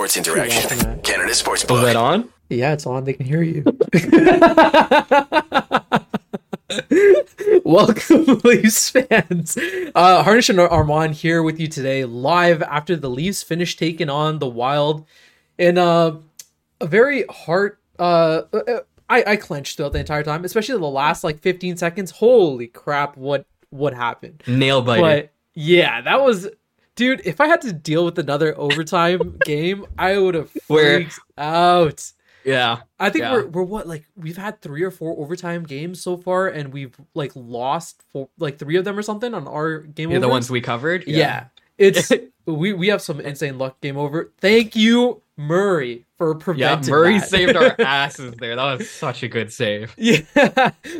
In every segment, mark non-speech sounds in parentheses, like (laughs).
Powered by Sports Interaction, laughing Canada Sports Was Book. that on? Yeah, it's on. They can hear you. (laughs) Welcome, (laughs) Leafs fans. Uh, Harnish and Armaan here with you today, live after the Leafs finished taking on the Wild in uh, a very hard. Uh, uh, I I clenched throughout the entire time, especially the last like 15 seconds. Holy crap! What what happened? Nail biter. But yeah, that was. Dude, if I had to deal with another overtime (laughs) game, I would have Where- freaked out. yeah. I think Yeah. we're we're what like we've had three or four overtime games so far, and we've like lost four, like three of them or something on our game. Yeah, the ones we covered. Yeah, it's (laughs) we we have some insane luck game over. Thank you, Murray, for Yeah, preventing. Murray that. saved our (laughs) asses there. That was such a good save. Yeah,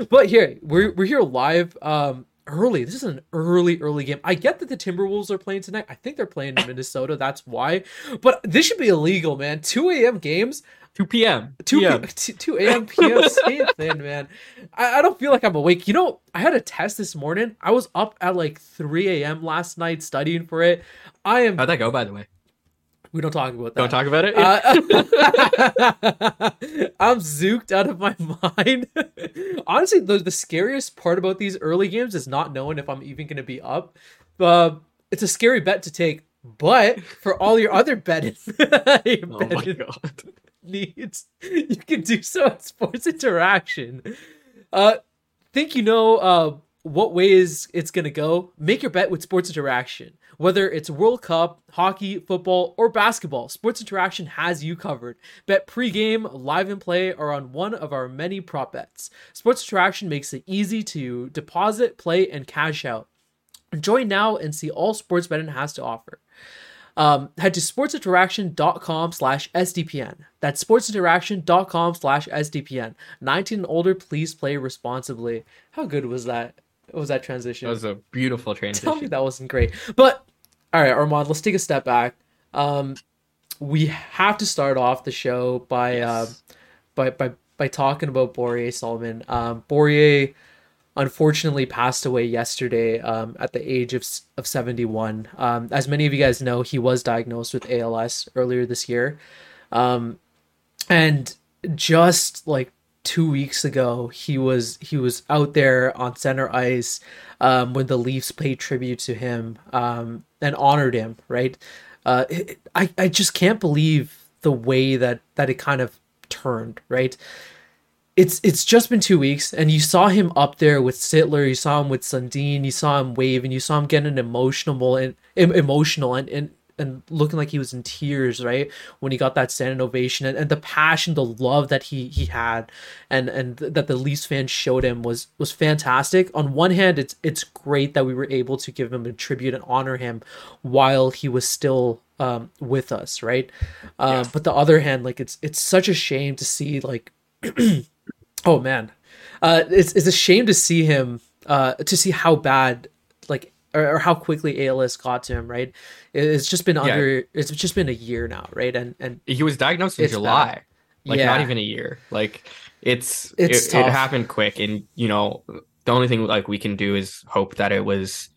but here we're we're here live. Um, early. This is an early early game. I get that the Timberwolves are playing tonight. I think they're playing in (laughs) Minnesota. That's why. But this should be illegal, man. Two a.m. games. 2 p.m. 2 p.m. (laughs) 2 a.m. p.m. (laughs) Same thing, man. I, I don't feel like I'm awake. You know, I had a test this morning. I was up at like 3 a.m. last night studying for it. I am. How'd that go, by the way? We don't talk about that. Don't talk about it. Uh, (laughs) I'm zooked out of my (laughs) mind. Honestly, the, the scariest part about these early games is not knowing if I'm even going to be up. Uh, it's a scary bet to take, but for all your other betting, (laughs) your oh my god. needs, you can do so at Sports Interaction. Uh, think you know uh, what ways it's going to go? Make your bet with Sports Interaction. Whether it's World Cup, hockey, football, or basketball, Sports Interaction has you covered. Bet pregame, live and play are on one of our many prop bets. Sports Interaction makes it easy to deposit, play, and cash out. Join now and see all sports betting has to offer. Um, head to sportsinteraction.com slash SDPN. That's sportsinteraction.com slash SDPN. 19 and older, please play responsibly. How good was that? Was that transition? That was a beautiful transition Tell me that wasn't great. But all right, Armaan, let's take a step back. Um, we have to start off the show by Yes. uh, by by by talking about Borje Salming. Um, Borje unfortunately passed away yesterday um, at the age of of 71. Um, as many of you guys know, he was diagnosed with ALS earlier this year. Um, and just like two weeks ago he was he was out there on center ice um, when the Leafs paid tribute to him um, and honored him right? Uh, it- I, I just can't believe the way that that it kind of turned right? It's it's just been two weeks and you saw him up there with Sittler, you saw him with Sundin, you saw him wave and you saw him getting emotional and em- emotional and, and and looking like he was in tears, right? When he got that standing ovation and, and the passion, the love that he he had and and th- that the Leafs fans showed him was was fantastic. On one hand, it's it's great that we were able to give him a tribute and honor him while he was still um, with us, right? Uh, But the other hand, like it's it's such a shame to see like (clears throat) oh man uh it's, it's a shame to see him uh to see how bad or, or how quickly als got to him right it's just been under it's just been a year now right and and He was diagnosed in July. Like not even a year. Like it's It's it, it happened quick and you know the only thing like we can do is hope that it was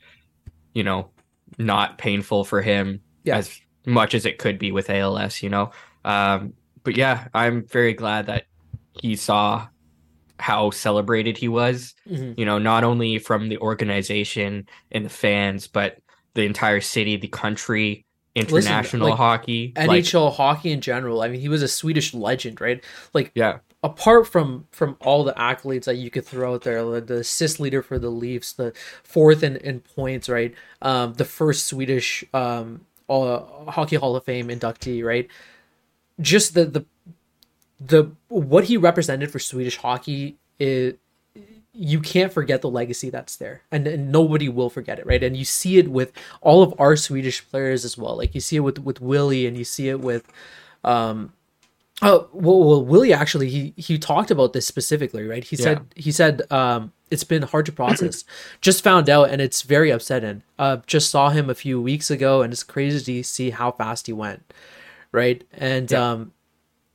you know not painful for him Yeah. as much as it could be with ALS, you know. Um but yeah, I'm very glad that he saw how celebrated he was, Mhm. you know, not only from the organization and the fans, but the entire city, the country, international like, hockey. like- nhl hockey in general i mean he was a swedish legend right like yeah. apart from from all the accolades that you could throw out there the, the assist leader for the leafs the fourth in, in points right um the first swedish um all, hockey hall of fame inductee right just the the the what he represented for swedish hockey is you can't forget the legacy that's there and, and nobody will forget it right and you see it with all of our swedish players as well like you see it with with willie and you see it with um Oh well, well, Willie actually he he talked about this specifically, right? He said he said um, it's been hard to process. (clears throat) just found out, and it's very upsetting. Uh, just saw him a few weeks ago, and it's crazy to see how fast he went, right? And Yeah. um,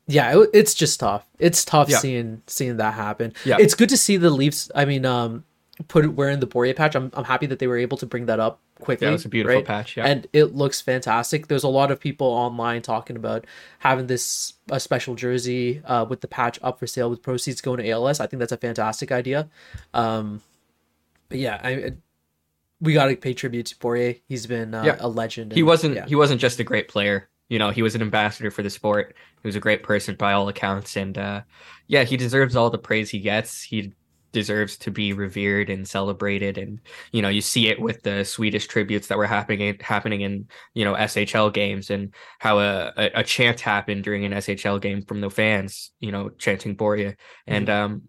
yeah, it, it's just tough. It's tough Yeah. seeing seeing that happen. Yeah. it's good to see the Leafs. I mean, um, put wearing the Borje patch. I'm I'm happy that they were able to bring that up quickly. Yeah, it was a beautiful right? patch. Yeah. and it looks fantastic. There's a lot of people online talking about having this a special jersey uh, with the patch up for sale with proceeds going to ALS. I think that's a fantastic idea. Um, but yeah, I we got to pay tribute to Borje. He's been uh, Yeah. a legend. he wasn't he wasn't just a great player you know he was an ambassador for the sport. He was a great person by all accounts. And uh yeah he deserves all the praise he gets. He deserves to be revered and celebrated. And you know you see it with the swedish tributes that were happening happening in you know shl games and how a, a, a chant happened during an shl game from the fans you know chanting Borje and um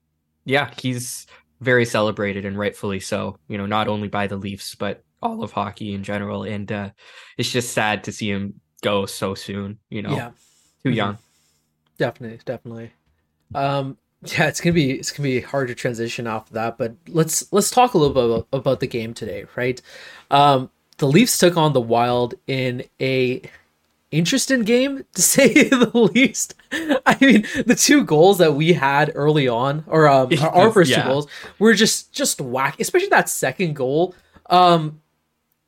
yeah he's very celebrated and rightfully so you know not only by the leafs but all of hockey in general. And uh it's just sad to see him go so soon you know yeah, too Mhm. young definitely, definitely. Um, yeah, it's gonna be it's gonna be hard to transition off of that, but let's let's talk a little bit about, about the game today, right? Um, the Leafs took on the Wild in a interesting game (laughs) to say the least. I mean, the two goals that we had early on, or um, our, our (laughs) first Yeah. two goals, were just just whack. Especially that second goal. Um,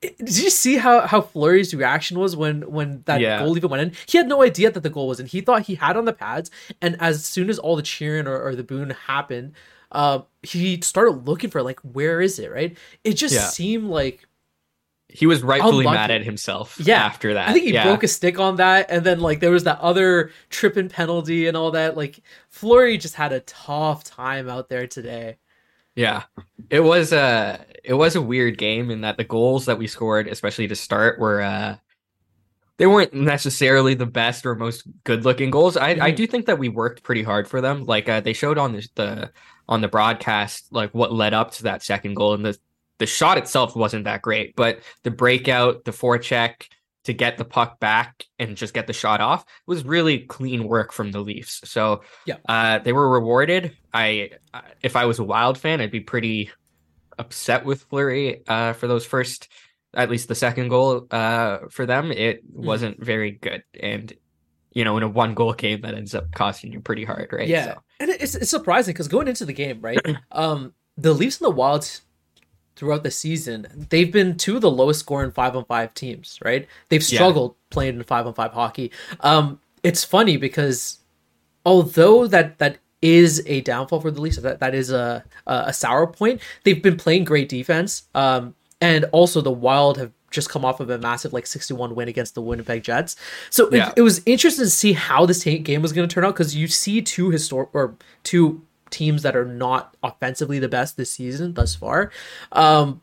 did you see how how Fleury's reaction was when when that Yeah. goal even went in? He had no idea that the goal was in. He thought he had on the pads, and as soon as all the cheering or, or the boon happened, uh, he started looking for it, like where is it? Right? It just Yeah. seemed like he was rightfully Unlucky. mad at himself Yeah. after that I think he yeah. broke a stick on that, and then like there was that other tripping penalty and all that. Like Flurry just had a tough time out there today. Yeah, it was a it was a weird game in that the goals that we scored, especially to start, were uh they weren't necessarily the best or most good looking goals. I I Mhm. do think that we worked pretty hard for them. Like uh, they showed on the, the on the broadcast like what led up to that second goal, and the the shot itself wasn't that great, but the breakout, the forecheck to get the puck back and just get the shot off was really clean work from the Leafs. So Yeah. uh, they were rewarded. I I- if I was a Wild fan, I'd be pretty upset with Fleury uh, for those first, at least the second goal uh, for them. It Mm-hmm. wasn't very good, and you know, in a one goal game, that ends up costing you pretty hard, right? Yeah, So, and it's it's surprising because going into the game, right? (clears throat) um, the Leafs and the Wilds throughout the season, they've been two of the lowest scoring five on five teams, right? They've Yeah. struggled playing in five on five hockey. Um, it's funny because although that that is a downfall for the Leafs, that that is a a, sour point. They've been playing great defense, um, and also the Wild have just come off of a massive like 61 win against the Winnipeg Jets. So it- Yeah. it, was interesting to see how this game was going to turn out because you see two historic or two teams that are not offensively the best this season thus far. Um,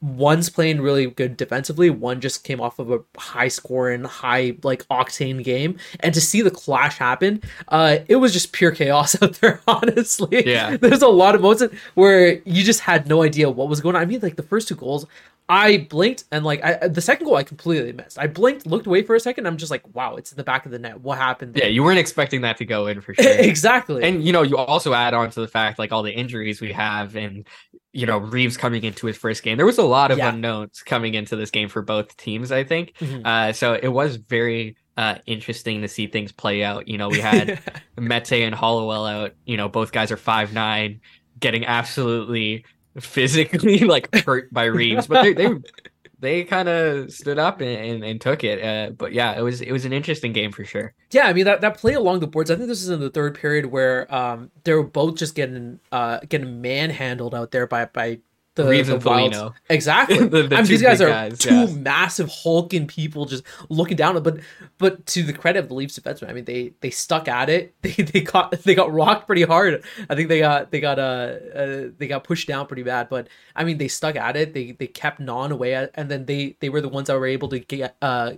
one's playing really good defensively one just came off of a high scoring high like octane game and to see the clash happen uh it was just pure chaos (laughs) out there honestly Yeah. there's a lot of moments where you just had no idea what was going on i mean like the first two goals i blinked and like I, the second goal i completely missed i blinked looked away for a second i'm just like wow it's in the back of the net what happened yeah, you weren't expecting that to go in for (laughs) sure. exactly and you know, you also add on to the fact like all the injuries we have, and you know, Reaves coming into his first game. There was a lot of Yeah. unknowns coming into this game for both teams. I think. Mhm. Uh, so it was very uh, interesting to see things play out. You know, we had (laughs) Mete and Hollowell out. You know, both guys are five nine, getting absolutely physically (laughs) like hurt by Reaves, but they they (laughs) they kind of stood up and, and, and took it. Uh, but yeah, it was it was an interesting game for sure. Yeah, I mean that, that play along the boards. I think this is in the third period where um they were both just getting uh getting manhandled out there by by the, Reaves the. Foligno. Exactly. The- (laughs) the I mean these guys are guys, two yeah. massive hulking people just looking down. But but to the credit of the Leafs defensemen, I mean they they stuck at it. (laughs) They they got they got rocked pretty hard. I think they got they got uh, uh they got pushed down pretty bad. But I mean they stuck at it. They they kept gnawing away at, and then they they were the ones that were able to get uh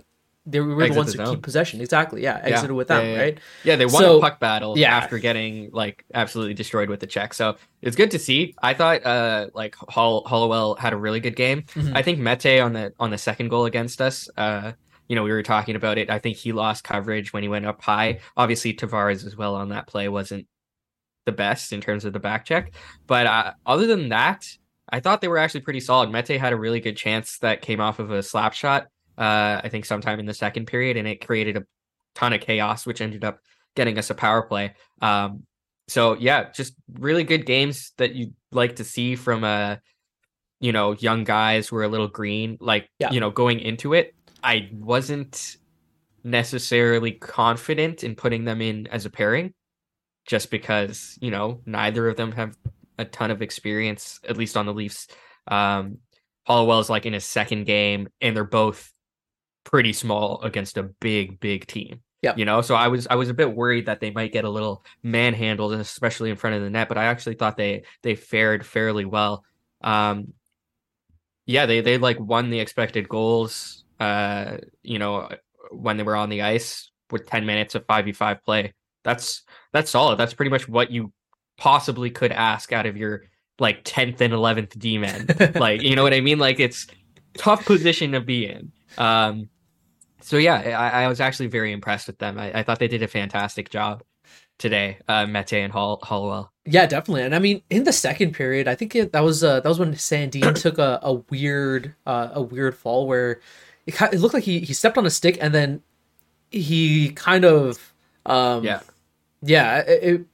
they were the Exit ones the zone. keep possession. Exactly. Yeah, Yeah, exited with them. yeah, yeah. Right. Yeah, they won So- a puck battle yeah. after getting like absolutely destroyed with the check. So it's good to see. I thought uh like Hol- Hollowell had a really good game. Mhm. I think Mete on the on the second goal against us, uh, you know, we were talking about it. I think he lost coverage when he went up high. Obviously Tavares as well on that play wasn't the best in terms of the back check. But uh, other than that, I thought they were actually pretty solid. Mete had a really good chance that came off of a slap shot. Uh, I think sometime in the second period, and it created a ton of chaos, which ended up getting us a power play. Um, so yeah, just really good games that you'd like to see from a you know, young guys were a little green. Like, Yeah. you know, going into it, I wasn't necessarily confident in putting them in as a pairing just because, you know, neither of them have a ton of experience, at least on the Leafs. Um, Hollowell's like in his second game, and they're both pretty small against a big, big team. Yeah. You know, so I was I was a bit worried that they might get a little manhandled, especially in front of the net. But I actually thought they they fared fairly well. Um, yeah, they they like won the expected goals. Uh, you know, when they were on the ice with ten minutes of five v five play. That's that's solid. That's pretty much what you possibly could ask out of your like tenth and eleventh D men. (laughs) like you know what I mean? Like it's tough position to be in. Um, so yeah, I, I was actually very impressed with them. I, I thought they did a fantastic job today, uh, Mete and Hall, Hollowell. Yeah, definitely. And I mean, in the second period, I think it, that was uh, that was when Sandin took a, a weird uh, a weird fall where it, it looked like he he stepped on a stick and then he kind of um Yeah. yeah it-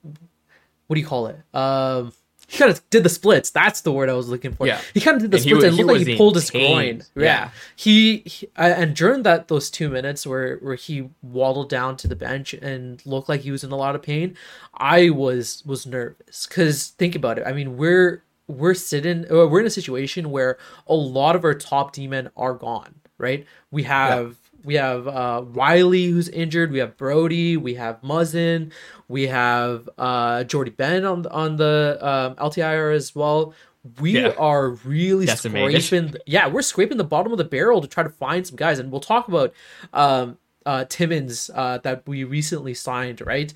what do you call it um he kind of did the splits. That's the word i was looking for. Yeah. he kind of did the And splits wa- and he looked like he pulled his groin. Yeah. he, he uh, and during that those two minutes where where he waddled down to the bench and looked like he was in a lot of pain i was was nervous. Because think about it. I mean we're we're sitting uh, we're in a situation where a lot of our top D men are gone right? We have we have uh Rielly who's injured we have Brodie we have Muzzin we have uh Jordie Benn on the- on the um LTIR as well we Yeah. are really Decimated. scraping yeah we're scraping the bottom of the barrel to try to find some guys and we'll talk about um uh Timmins uh that we recently signed right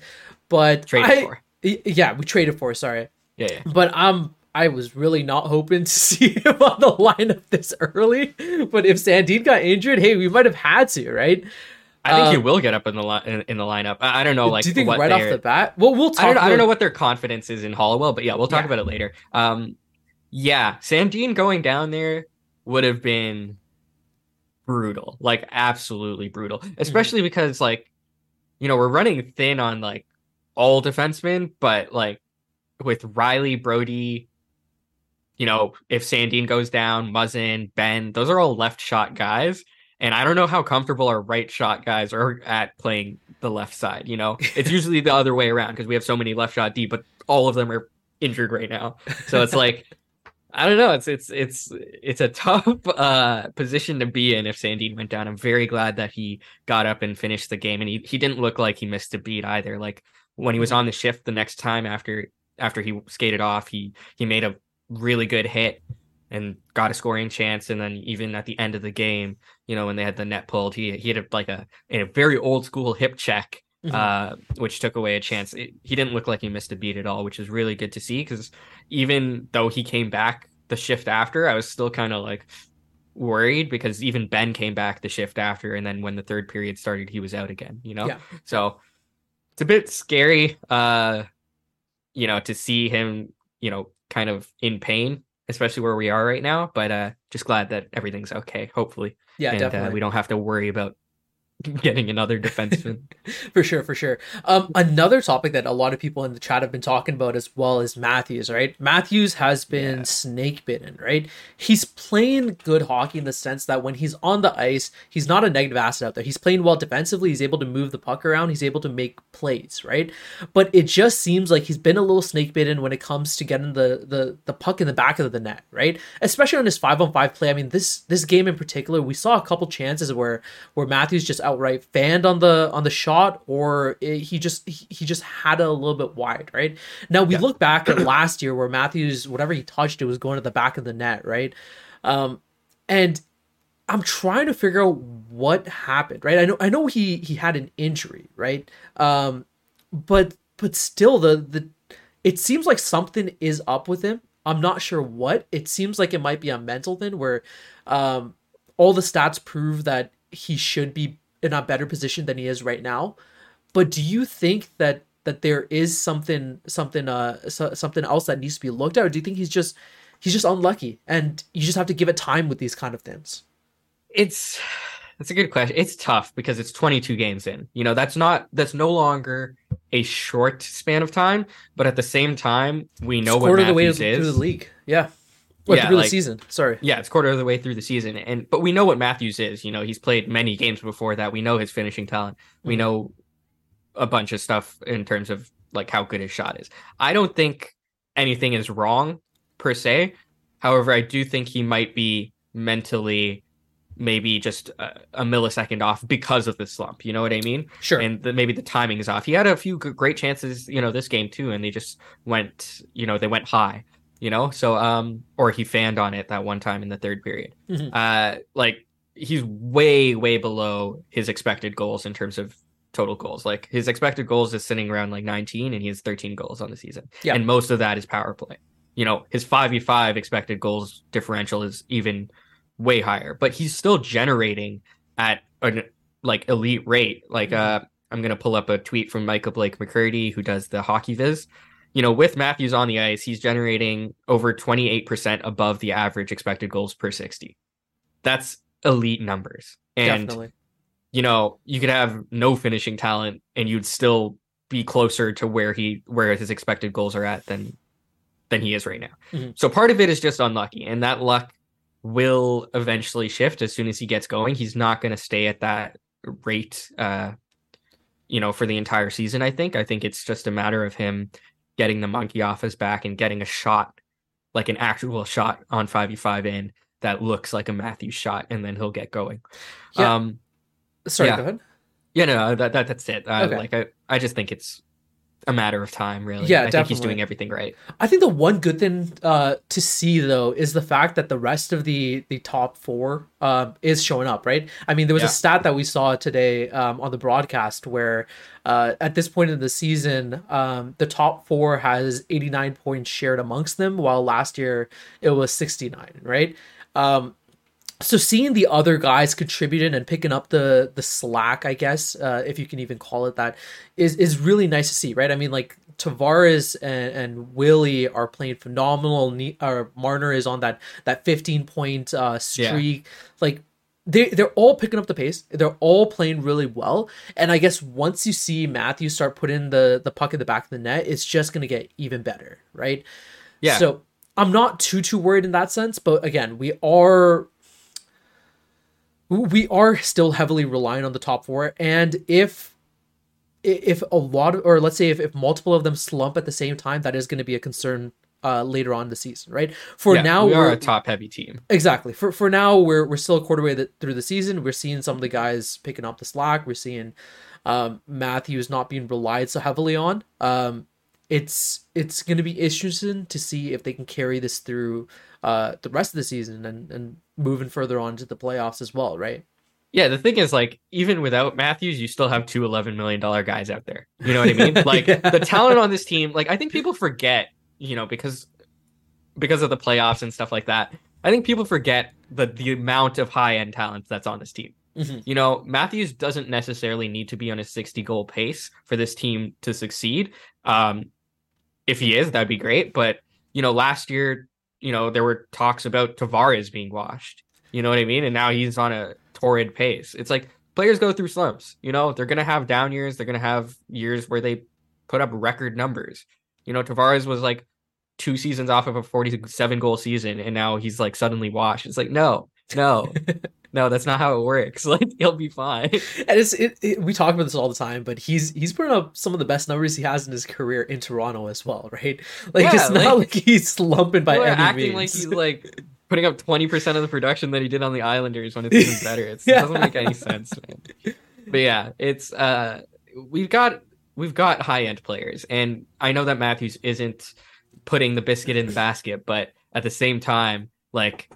but Traded I- for. yeah we traded for sorry Yeah, yeah. but um I was really not hoping to (laughs) see him on the lineup this early. But if Sandin got injured, hey, we might have had to, right? I think he Um, will get up in the li- in, in the lineup. I, I don't know, like Do you think right off the bat? Well, we'll talk. I don't, know, I don't about- know what their confidence is in Hollowell, but yeah, we'll talk Yeah. about it later. Um, yeah, Sandin going down there would have been brutal, like absolutely brutal, Mm-hmm. especially because like, you know, we're running thin on like all defensemen, but like with Rielly, Brodie, you know, if Sandin goes down, Muzzin, Benn, those are all left shot guys. And I don't know how comfortable our right shot guys are at playing the left side. You know, it's (laughs) usually the other way around because we have so many left shot D, but all of them are injured right now. So it's like, (laughs) I don't know. It's it's it's it's a tough (laughs) uh, position to be in if Sandin went down. I'm very glad that he got up and finished the game, and he he didn't look like he missed a beat either. Like when he was on the shift the next time after after he skated off, he he made a really good hit and got a scoring chance. And then even at the end of the game, you know, when they had the net pulled, he he had a, like a a very old school hip check, Mhm. uh, which took away a chance. It, he didn't look like he missed a beat at all, which is really good to see. Because even though he came back the shift after, I was still kind of like worried because even Benn came back the shift after, and then when the third period started, he was out again. You know, Yeah. so it's a bit scary, uh, you know, to see him, you know, kind of in pain, especially where we are right now. But uh, just glad that everything's okay. Hopefully, yeah, and uh, definitely. we don't have to worry about (laughs) getting another defenseman. (laughs) for sure, for sure. Um, another topic that a lot of people in the chat have been talking about as well is Matthews, right? Matthews has been Yeah. snake bitten, right? He's playing good hockey in the sense that when he's on the ice, he's not a negative asset out there. He's playing well defensively. He's able to move the puck around. He's able to make plays, right? But it just seems like he's been a little snake bitten when it comes to getting the the the puck in the back of the net, right? Especially on his five on five play. I mean, this this game in particular, we saw a couple chances where where Matthews just outright fanned on the on the shot, or it, he just he, just had it a little bit wide, right? Now we Yeah. look back at (clears throat) last year where Matthews, whatever he touched, it was going to the back of the net, right? Um, and I'm trying to figure out what happened, right? I know I know he he had an injury, right? Um, but but still the the it seems like something is up with him. I'm not sure what. It seems like it might be a mental thing where um all the stats prove that he should be in a better position than he is right now. But do you think that that there is something something uh so, something else that needs to be looked at or do you think he's just he's just unlucky and you just have to give it time with these kind of things? it's that's a good question. It's tough because it's 22 games in. You know, that's not that's no longer a short span of time, but at the same time, we know what the way Matthews through is. the league. Yeah. Well, Yeah, through like- the season. Sorry. Yeah, it's quarter of the way through the season, and but we know what Matthews is. You know, he's played many games before that. We know his finishing talent. We Mhm. know a bunch of stuff in terms of like how good his shot is. I don't think anything is wrong per se. However, I do think he might be mentally maybe just a, a millisecond off because of the slump. You know what I mean? Sure. and the, maybe the timing is off. He had a few great chances, you know, this game too, and they just went, you know, they went high, you know. So, um, or he fanned on it that one time in the third period. Mhm. Uh, like he's way, way below his expected goals in terms of total goals. Like his expected goals is sitting around like 19, and he has 13 goals on the season, Yeah. and most of that is power play. You know, his five v five expected goals differential is even way higher, but he's still generating at an like elite rate. Like Mhm. uh I'm gonna pull up a tweet from Micah Blake McCurdy, who does the HockeyViz. You know, with Matthews on the ice, he's generating over 28% above the average expected goals per 60. That's elite numbers. And Definitely. you know, you could have no finishing talent and you'd still be closer to where he where his expected goals are at than than he is right now. Mhm. So part of it is just unlucky, and that luck will eventually shift as soon as he gets going. He's not going to stay at that rate, uh, you know, for the entire season. I think. I think it's just a matter of him getting the monkey off his back and getting a shot, like an actual shot on five v five in that looks like a Matthews shot, and then he'll get going. Yeah. Um, Sorry, yeah. go ahead. yeah, no, that, that that's it. I, Okay. Like I, I just think it's a matter of time, really. Yeah, I think he's doing everything right. I think the one good thing uh, to see though is the fact that the rest of the the top four um, is showing up. Right. I mean, there was Yeah. a stat that we saw today um, on the broadcast where uh, at this point in the season, um, the top four has 89 points shared amongst them, while last year it was 69. Right. Um, so seeing the other guys contributing and picking up the the slack, I guess, uh, if you can even call it that, is is really nice to see, right? I mean, like Tavares and, and Willie are playing phenomenal. Or Marner is on that that 15 point uh, streak. Like they they're all picking up the pace. They're all playing really well. And I guess once you see Matthew start putting the the puck in the back of the net, it's just gonna get even better, right? Yeah. So I'm not too too worried in that sense, but again, we are we are still heavily relying on the top four, and if if a lot of, or let's say if, if multiple of them slump at the same time, that is going to be a concern uh, later on in the season, right? For Yeah, now, we are we're a top heavy team. exactly for for now we're we're still a quarter way th- through the season. We're seeing some of the guys picking up the slack. We're seeing um, Matthews not being relied so heavily on. Um, it's it's going to be interesting to see if they can carry this through uh, the rest of the season and and moving further on to the playoffs as well, right? Yeah, the thing is, like, even without Matthews, you still have two $11 million guys out there. You know what I mean? (laughs) Like, Yeah. the talent on this team, like, I think people forget, you know, because because of the playoffs and stuff like that. I think people forget the the amount of high end talent that's on this team. Mhm. You know, Matthews doesn't necessarily need to be on a 60 goal pace for this team to succeed. Um, if he is, that'd be great. But, you know, last year, you know, there were talks about Tavares being washed. You know what I mean? And now he's on a torrid pace. It's like players go through slumps. You know, they're going to have down years. They're going to have years where they put up record numbers. You know, Tavares was like two seasons off of a 47 goal season and now he's like suddenly washed. It's like, no, no, (laughs) no, that's not how it works. (laughs) Like, he'll be fine. and it's it, it, we talk about this all the time, but he's he's putting up some of the best numbers he has in his career in Toronto as well, right? (laughs) Like Yeah, it's not like- like, he's slumping by any acting means. like he's like putting up 20% of the production that he did on the Islanders when it's even (laughs) better. It's, It Yeah. doesn't make any sense, man. But yeah, it's uh we've got we've got high end players, and I know that Matthews isn't putting the biscuit in the basket, but at the same time, like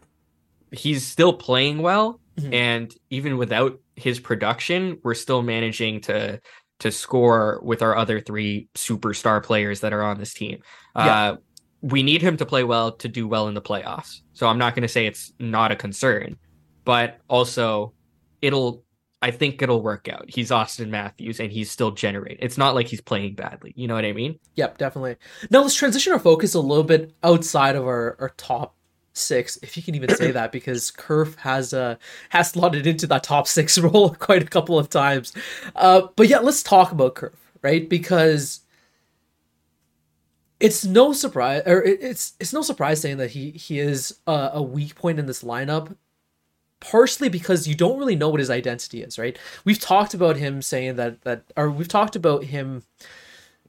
he's still playing well, Mhm. and even without his production, we're still managing to to score with our other three superstar players that are on this team. Yeah. Uh, we need him to play well to do well in the playoffs. So I'm not going to say it's not a concern, but also it'll. I think it'll work out. He's Auston Matthews and he's still generating. It's not like he's playing badly. You know what I mean? Yep, definitely. Now let's transition our focus a little bit outside of our, our top six, if you can even say that, because Kerf has uh has slotted into that top six (laughs) role quite a couple of times. Uh, but yeah, let's talk about Kerf, right? Because it's no surprise, or it's it's no surprise saying that he he is a, a weak point in this lineup. Partially because you don't really know what his identity is, right? We've talked about him saying that that, or we've talked about him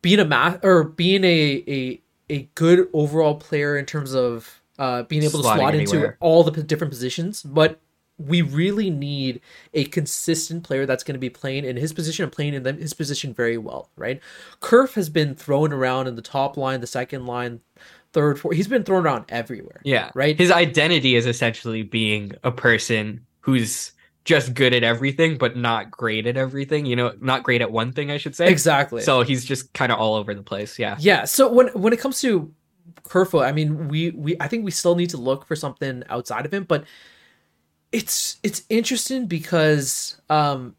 being a math or being a a a good overall player in terms of uh, being able to slot anywhere. into all the different positions, but we really need a consistent player that's going to be playing in his position and playing in them, his position very well, right? Kerf has been thrown around in the top line, the second line, third, fourth. He's been thrown around everywhere. Yeah. Right. His identity is essentially being a person who's just good at everything, but not great at everything. You know, not great at one thing, I should say. Exactly. So he's just kind of all over the place. Yeah. Yeah. So when when it comes to Kerfoot, I mean, we we I think we still need to look for something outside of him, but it's it's interesting because um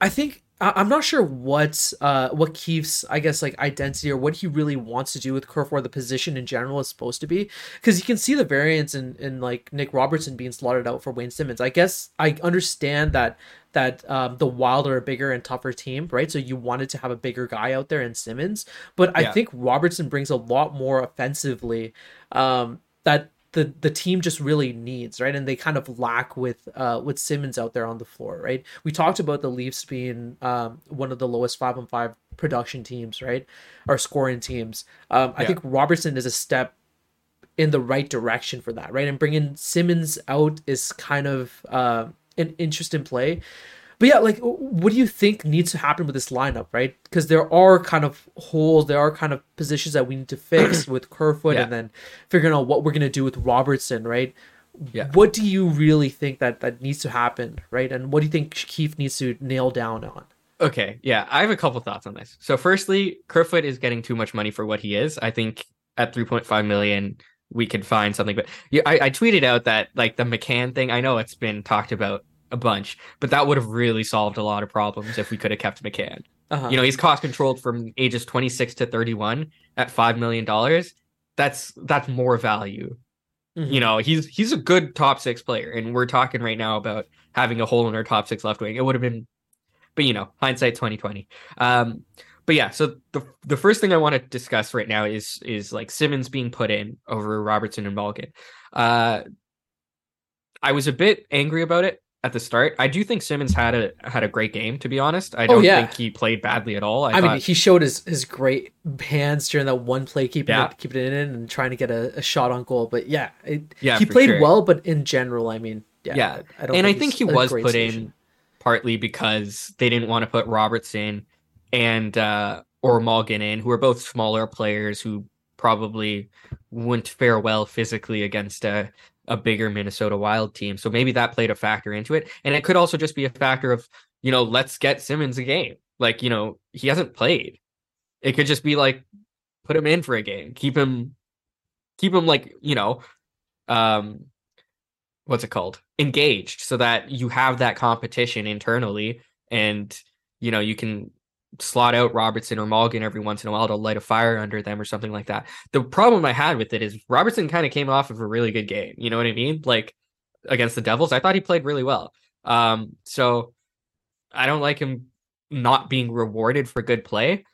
I think I, am not sure what uh what Keefe's I guess like identity or what he really wants to do with Kerf or the position in general is supposed to be because you can see the variance in in like Nick Robertson being slotted out for Wayne Simmonds. I guess I understand that that um, the Wild are a bigger and tougher team, right? So you wanted to have a bigger guy out there in Simmons, but I think Robertson brings a lot more offensively um, that the the team just really needs right? And they kind of lack with uh with Simmonds out there on the floor right? We talked about the Leafs being um one of the lowest 5 on 5 production teams right? Or scoring teams. Um I think Robertson is a step in the right direction for that right? And bringing Simmonds out is kind of uh an interesting play but yeah, like, what do you think needs to happen with this lineup, right? Because there are kind of holes, there are kind of positions that we need to fix (clears throat) with Kerfoot, yeah. and then figuring out what we're gonna do with Robertson, right? Yeah. What do you really think that that needs to happen, right? And what do you think Keefe needs to nail down on? Okay, yeah, I have a couple thoughts on this. So, firstly, Kerfoot is getting too much money for what he is. I think at 3.5 million, we could find something. But yeah, I, I tweeted out that like the McCann thing. I know it's been talked about a bunch, but that would have really solved a lot of problems if we could have kept McCann. Uh-huh. You know, he's cost controlled from ages 26 to 31 at five million dollars. That's that's more value. Mm-hmm. You know, he's he's a good top six player, and we're talking right now about having a hole in our top six left wing. It would have been, but you know, hindsight 2020. Um, but yeah, so the the first thing I want to discuss right now is is like Simmonds being put in over Robertson and Malgin. Uh, I was a bit angry about it at the start. I do think Simmonds had a had a great game. To be honest, I oh, don't oh, yeah. think he played badly at all. I, I thought... mean, he showed his, his great hands during that one play, keeping yeah. it keeping it in and trying to get a, a shot on goal. But yeah, it, yeah, he played sure. well. But in general, I mean, yeah, yeah. I don't and I think he was put in partly because they didn't want to put Robertson and uh, or Malgin in, who are both smaller players who probably wouldn't fare well physically against a a bigger Minnesota Wild team. So maybe that played a factor into it. And it could also just be a factor of, you know, let's get Simmonds a game. Like, you know, he hasn't played. It could just be like put him in for a game. Keep him keep him like, you know, um what's it called? Engaged so that you have that competition internally and you know, you can slot out Robertson or Malgin every once in a while to light a fire under them or something like that. The problem I had with it is Robertson kind of came off of a really good game. You know what I mean? Like against the Devils, I thought he played really well. Um, so I don't like him not being rewarded for good play.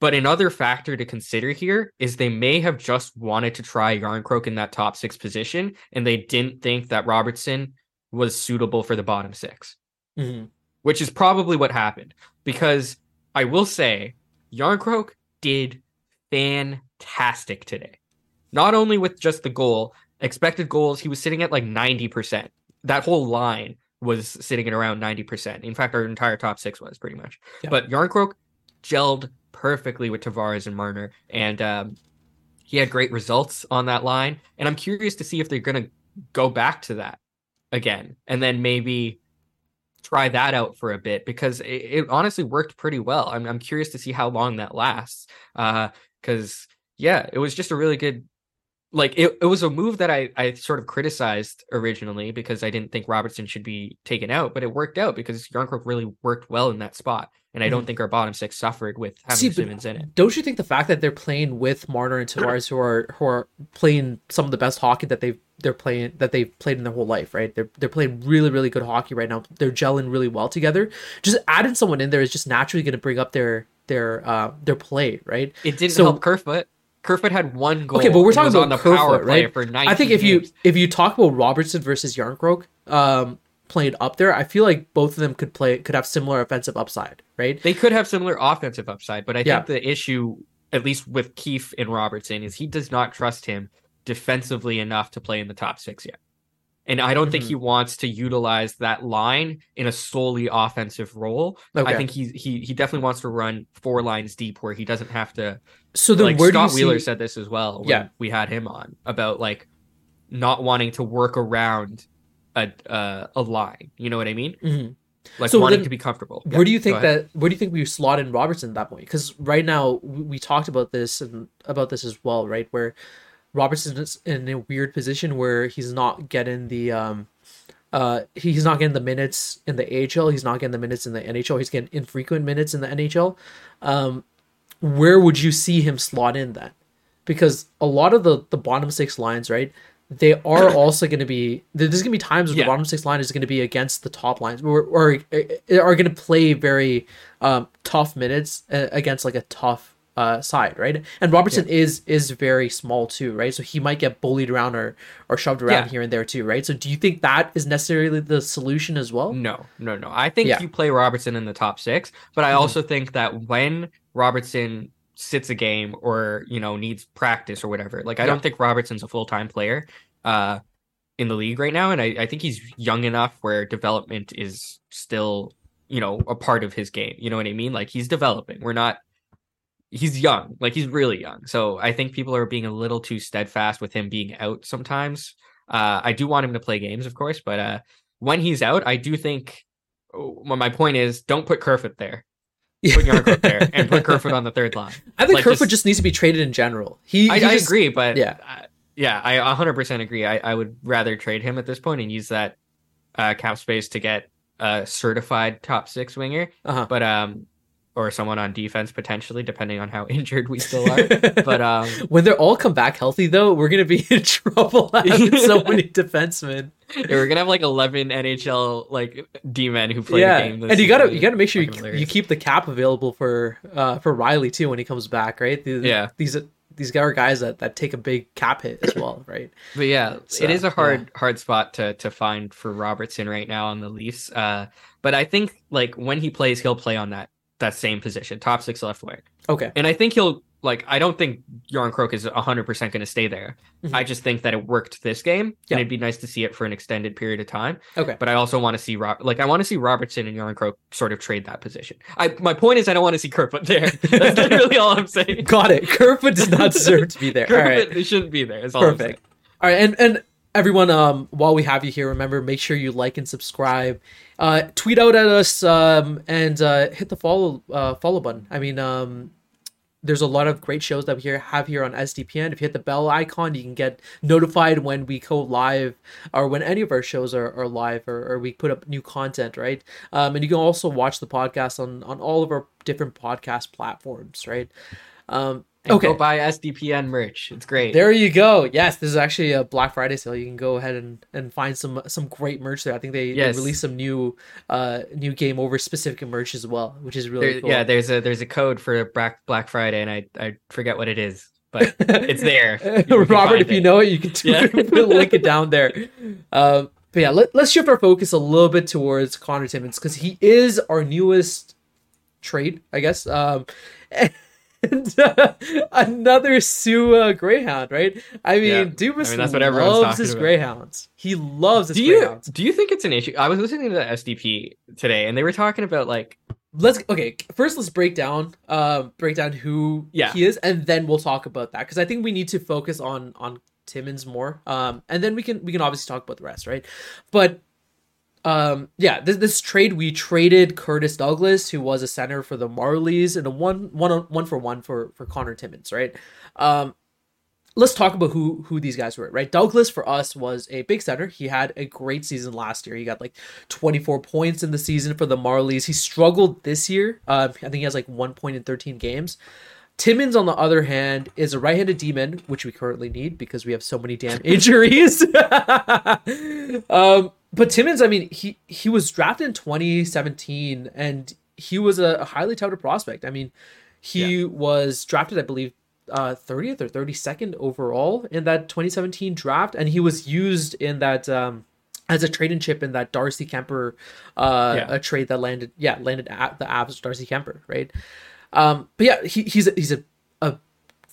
But another factor to consider here is they may have just wanted to try Jarnkrok in that top six position, and they didn't think that Robertson was suitable for the bottom 6 mm-hmm. which is probably what happened because I will say, Jarnkrok did fantastic today. Not only with just the goal, expected goals, he was sitting at like 90%. That whole line was sitting at around 90%. In fact, our entire top six was pretty much. Yeah. But Jarnkrok gelled perfectly with Tavares and Marner. And um, he had great results on that line. And I'm curious to see if they're going to go back to that again. And then maybe try that out for a bit because it, it honestly worked pretty well. I'm, I'm curious to see how long that lasts. Uh, because, uh, yeah, it was just a really good like it, it was a move that I, I sort of criticized originally because I didn't think Robertson should be taken out, but it worked out because Jarnkrok really worked well in that spot. And I don't mm-hmm. think our bottom six suffered with having See, Simmonds in it. Don't you think the fact that they're playing with Marner and Tavares who are who are playing some of the best hockey that they've they're playing that they've played in their whole life, right? They're they're playing really, really good hockey right now. They're gelling really well together. Just adding someone in there is just naturally gonna bring up their their uh their play, right? It didn't So- help Kerfoot. Kerfoot had one goal. Okay, but we're talking about on the Kerfoot, power play right? for 19 I think if you if you talk about Robertson versus Jarnkrok, um, playing up there, I feel like both of them could play could have similar offensive upside, right? They could have similar offensive upside, but I Yeah. think the issue, at least with Keefe and Robertson, is he does not trust him defensively enough to play in the top six yet. And I don't think Mhm. he wants to utilize that line in a solely offensive role. Okay. I think he he he definitely wants to run four lines deep where he doesn't have to So then like where Scott Wheeler see? said this as well when Yeah. we had him on about like not wanting to work around a uh, a line. You know what I mean? Mhm. Like So wanting then to be comfortable. Where do you think that? Where do you think we slot in Robertson at that point? Because right now we, we talked about this and about this as well, right? Where Robertson is in a weird position where he's not getting the um, uh, he's not getting the minutes in the AHL. He's not getting the minutes in the NHL. He's getting infrequent minutes in the NHL. Um, where would you see him slot in then? Because a lot of the the bottom six lines, right? They are (coughs) also going to be. There's going to be times where Yeah. the bottom six line is going to be against the top lines, or, or are going to play very um, tough minutes uh, against like a tough uh, side, right? And Robertson is is very small too, right? So he might get bullied around or or shoved around Yeah. here and there too, right? So do you think that is necessarily the solution as well? No, no, no. I think Yeah. Mm-hmm. you play Robertson in the top six, but I also think that when Robertson sits a game or you know needs practice or whatever, like I Yeah. don't think Robertson's a full time player uh, in the league right now, and I, I think he's young enough where development is still you know a part of his game. You know what I mean? Like he's developing. We're not. He's young, like he's really young. So I think people are being a little too steadfast with him being out sometimes. Uh, I do want him to play games, of course, but uh, when he's out, I do think. Well, my point is, don't put Kerfoot there. Put Jarnkrok there and put (laughs) Kerfoot on the third line. I think Like, Kerfoot just- just, needs to be traded in general. He, I, he I just- agree, but yeah. uh, yeah, I 100% agree. I, I would rather trade him at this point and use that uh, cap space to get a certified top six winger, Uh-huh. but um, or someone on defense potentially, depending on how (laughs) injured we still are. but um, (laughs) when they all come back healthy, though, we're gonna be in (laughs) trouble having so many defensemen. yeah, we're gonna have like 11 NHL like D men who play yeah, the game. This and you gotta you gotta make sure you, you keep the cap available for uh for Rielly too when he comes back, right? These, Yeah. these these are guys that that take a big cap hit as well, right? But yeah, So, it is a hard hard spot to to find for Robertson right now on the Leafs. Uh, but I think like when he plays, he'll play on that that same position, top six left wing, Okay, and I think he'll like. I don't think Jarnkrok is hundred percent going to stay there. Mhm. I just think that it worked this game, Yeah. and it'd be nice to see it for an extended period of time. okay. But I also want to see Rob, like I want to see Robertson and Jarnkrok sort of trade that position. I my point is I don't want to see Kerfoot there. (laughs) That's literally all I'm saying. Got it. Kerfoot does not (laughs) deserve to be there. All right. Kerfoot shouldn't be there. Is all I'm saying. Perfect. All right, and and everyone, um, while we have you here, remember make sure you like and subscribe, uh, tweet out at us, um, and uh, hit the follow uh follow button. I mean, um, there's a lot of great shows that we here have here on SDPN. If you hit the bell icon, you can get notified when we go live or when any of our shows are, are live or, or we put up new content, right? Um, and you can also watch the podcast on on all of our different podcast platforms, right? Um, And okay. Go buy SDPN merch. It's great. There you go. Yes, this is actually a Black Friday sale. You can go ahead and, and find some some great merch there. I think they, Yes. they released some new uh new game over specific merch as well, which is really There- cool. Yeah, there's a there's a code for Black Black Friday, and I I forget what it is, but it's there. (laughs) Robert, if you know it, you can Yeah. (laughs) link it down there. Um, but yeah, let, let's shift our focus a little bit towards Connor Timmins because he is our newest trade, I guess. Um, (laughs) and (laughs) uh, another Soo uh, Greyhound, right? I mean, Yeah. Dubas I mean, that's what loves his about. Greyhounds. He loves his Do you Greyhounds. do you think it's an issue? I was listening to the SDP today, and they were talking about like let's okay first let's break down um break down who Yeah. he is and then we'll talk about that because i think we need to focus on on timmins more um and then we can we can obviously talk about the rest right but um yeah this, this trade we traded curtis douglas who was a center for the marlies and a one one on- one for one for for connor timmins right? Um let's talk about who who these guys were right? Douglas for us was a big center. He had a great season last year. He got like 24 points in the season for the marlies. He struggled this year. Uh, i think he has like one point in 13 games. Timmins on the other hand is a right-handed demon which we currently need because we have so many damn (laughs) injuries. (laughs) Um but Timmins, i mean he he was drafted in 2017 and he was a highly touted prospect. I mean, he yeah. was drafted, I believe, uh, 30th or 32nd overall in that 2017 draft, and he was used in that um, as a trade and chip in that Darcy Kuemper uh, yeah. a trade that landed, yeah, landed at the Avs Darcy Kuemper, right? Um, but yeah, he, he's a, he's a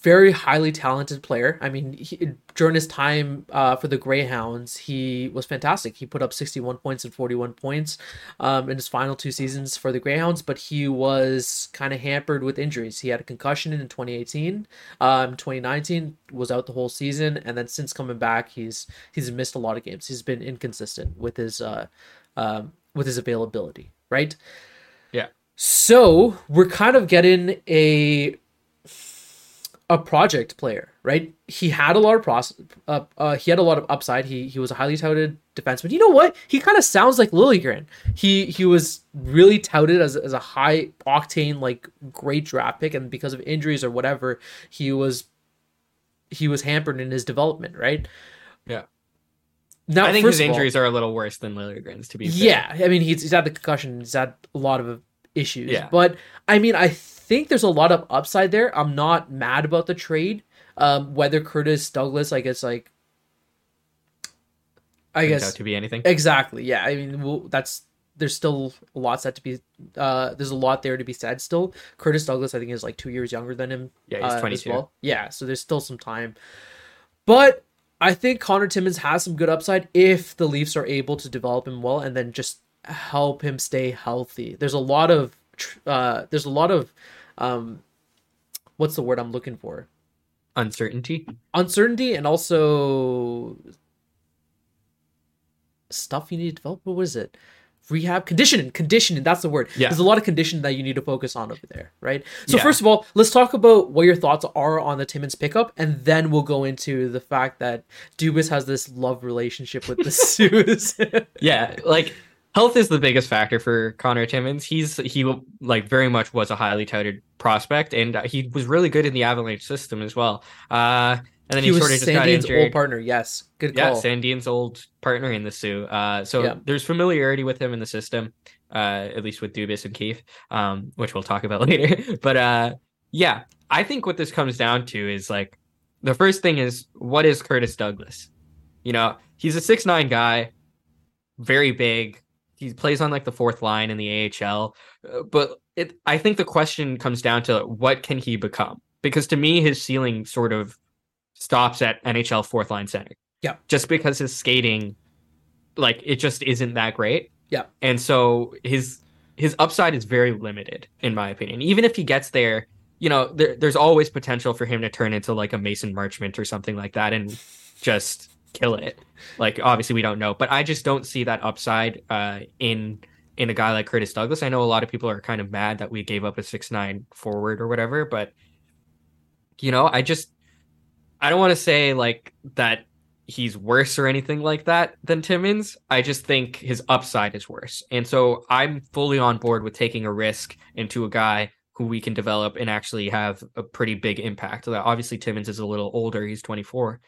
very highly talented player. I mean, he, during his time uh, for the Greyhounds, he was fantastic. He put up 61 points and 41 points um, in his final two seasons for the Greyhounds, but he was kind of hampered with injuries. He had a concussion in 2018. Um, 2019 was out the whole season, and then since coming back, he's he's missed a lot of games. He's been inconsistent with his uh, um, with his availability. Right. Yeah. So we're kind of getting a a project player, right? He had a lot of pros, uh, uh, he had a lot of upside. He he was a highly touted defenseman. You know what? He kind of sounds like Liljegren. He he was really touted as, as a high octane, like great draft pick, and because of injuries or whatever, he was he was hampered in his development, right? Yeah. Now, I think his injuries all, are a little worse than Liljegren's, to be fair. Yeah, I mean he's, he's had the concussion, he's had a lot of issues. Yeah. But I mean, I think there's a lot of upside there. I'm not mad about the trade. Um, whether Curtis Douglas, I guess, like, I Turns guess to be anything. Exactly. Yeah. I mean, well, that's there's still a lot set to be. Uh, there's a lot there to be said still. Curtis Douglas, I think, is like two years younger than him. Yeah, he's uh, 22. Well. Yeah, so there's still some time. But I think Connor Timmins has some good upside if the Leafs are able to develop him well and then just help him stay healthy. There's a lot of uh, there's a lot of um, what's the word I'm looking for? Uncertainty. Uncertainty, and also stuff you need to develop. What was it? Rehab, conditioning, conditioning. That's the word. Yeah. There's a lot of conditioning that you need to focus on over there, right? So yeah. first of all, let's talk about what your thoughts are on the Timmins pickup, and then we'll go into the fact that Dubas has this love relationship with the (laughs) Soo. yeah, like health is the biggest factor for Connor Timmins. He's he like very much was a highly touted prospect, and he was really good in the Avalanche system as well. Uh, and then he, he sort of just got injured. old partner. Yes, good call. Yeah, Sandin's old partner in the Soo. Uh, so yeah. there's familiarity with him in the system, uh, at least with Dubas and Keefe, um, which we'll talk about (laughs) later. but uh, yeah, I think what this comes down to is like the first thing is what is Curtis Douglas? You know, he's a six nine guy, very big, he plays on like the fourth line in the AHL. Uh, but it, I think the question comes down to what can he become? Because to me, his ceiling sort of stops at NHL fourth line center. Yeah. Just because his skating, like it just isn't that great. Yeah. And so his his upside is very limited, in my opinion. Even if he gets there, you know, there, there's always potential for him to turn into like a Mason Marchment or something like that, and just kill it. Like obviously we don't know, but I just don't see that upside uh, in in a guy like Curtis Douglas. I know a lot of people are kind of mad that we gave up a six nine forward or whatever, but you know, I just I don't want to say like that he's worse or anything like that than Timmins. I just think his upside is worse. And so I'm fully on board with taking a risk into a guy who we can develop and actually have a pretty big impact. Obviously Timmins is a little older, he's 24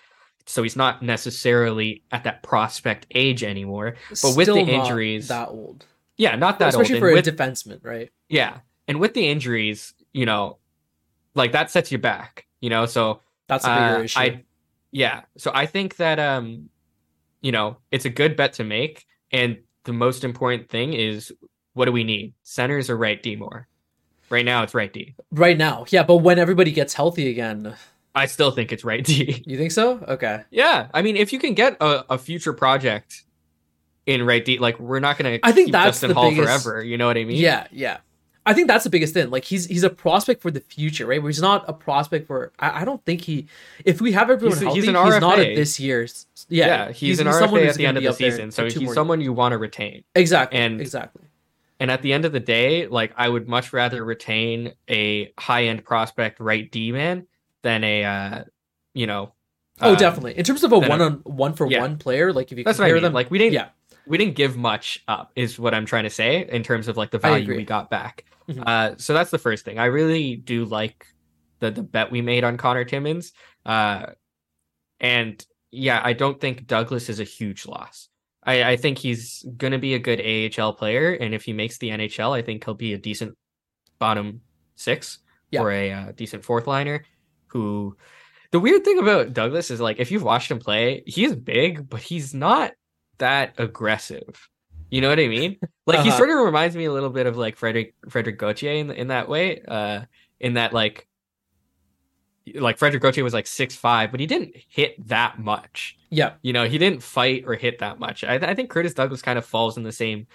so he's not necessarily at that prospect age anymore. But with the injuries, that old, yeah, not that old. especially old. for with, a defenseman, right? Yeah, and with the injuries, you know, like that sets you back. You know, so that's a bigger uh, issue. I, yeah, so I think that um, you know, it's a good bet to make, and the most important thing is what do we need? Centers or right D more? Right now, it's right D. Right now, yeah, but when everybody gets healthy again, I still think it's right D. You think so? Okay. Yeah, I mean, if you can get a, a future project in right D, like we're not gonna. I think that's Justin the Holl biggest... forever. You know what I mean? Yeah, yeah. I think that's the biggest thing. Like he's he's a prospect for the future, right? Where he's not a prospect for. I, I don't think he. If we have everyone he's, healthy, he's, he's not at this year's. Yeah, yeah he's, he's an RFA at the end of the season, so he's someone you want to retain. Exactly. And exactly. And at the end of the day, like I would much rather retain a high end prospect right D man than a uh, you know. Oh, uh, definitely. In terms of a one on one for one player, like if you that's compare I mean. them, like we didn't, yeah, we didn't give much up, is what I'm trying to say in terms of like the value we got back. Mm-hmm. Uh, so that's the first thing. I really do like the the bet we made on Connor Timmins. Uh, and yeah, I don't think Douglas is a huge loss. I, I think he's going to be a good AHL player, and if he makes the NHL, I think he'll be a decent bottom six Yeah. or a uh, decent fourth liner. Who the weird thing about Douglas is like if you've watched him play, he's big, but he's not that aggressive. You know what I mean? (laughs) Like he Uh-huh. sort of reminds me a little bit of like Frederick Frederick Gauthier in in that way. Uh, in that like like Frederick Gauthier was like six five, but he didn't hit that much. Yeah. You know, he didn't fight or hit that much. I, I think Curtis Douglas kind of falls in the same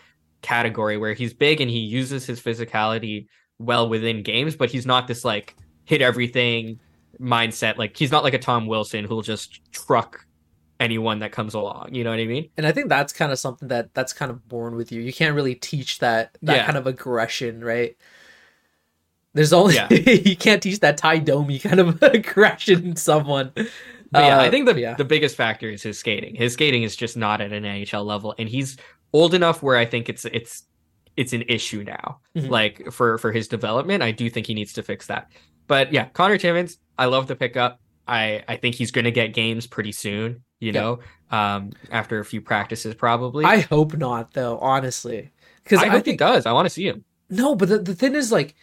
category where he's big and he uses his physicality well within games, but he's not this like hit everything mindset. Like he's not like a Tom Wilson who'll just truck anyone that comes along. You know what I mean? And I think that's kind of something that that's kind of born with you. You can't really teach that that Yeah. kind of aggression, right? There's only Yeah. (laughs) you can't teach that Ty Domi kind of (laughs) aggression in someone. But yeah, Uh, I think the yeah. the biggest factor is his skating. His skating is just not at an NHL level, and he's old enough where I think it's it's it's an issue now. Mhm. Like for for his development, I do think he needs to fix that. But yeah, Connor Timmins, I love the pickup. I I think he's going to get games pretty soon. You Yeah. know, um, after a few practices, probably. I hope not, though. Honestly, because I I, hope he does. I want to see him. no. But the, the thing is, like,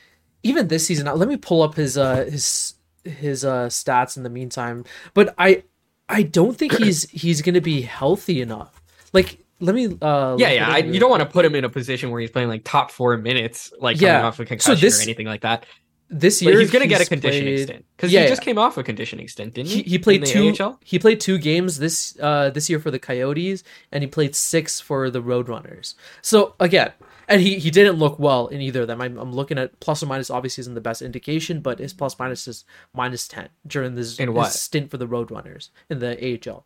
even this season, let me pull up his uh his his uh stats in the meantime. But I I don't think he's he's gonna be healthy enough. Like, let me uh Yeah, yeah. I, you don't want to put him in a position where he's playing like top four minutes, like coming Yeah. off a concussion this- or anything like that. This year he's going to get a conditioning played- stint because Yeah, he yeah. just came off a conditioning stint, didn't he? he, he played two AHL? he played two games this uh this year for the coyotes and he played six for the roadrunners so again and he he didn't look well in either of them i'm, I'm looking at plus or minus obviously isn't the best indication but his plus minus is minus 10 during this In his what? stint for the roadrunners in the ahl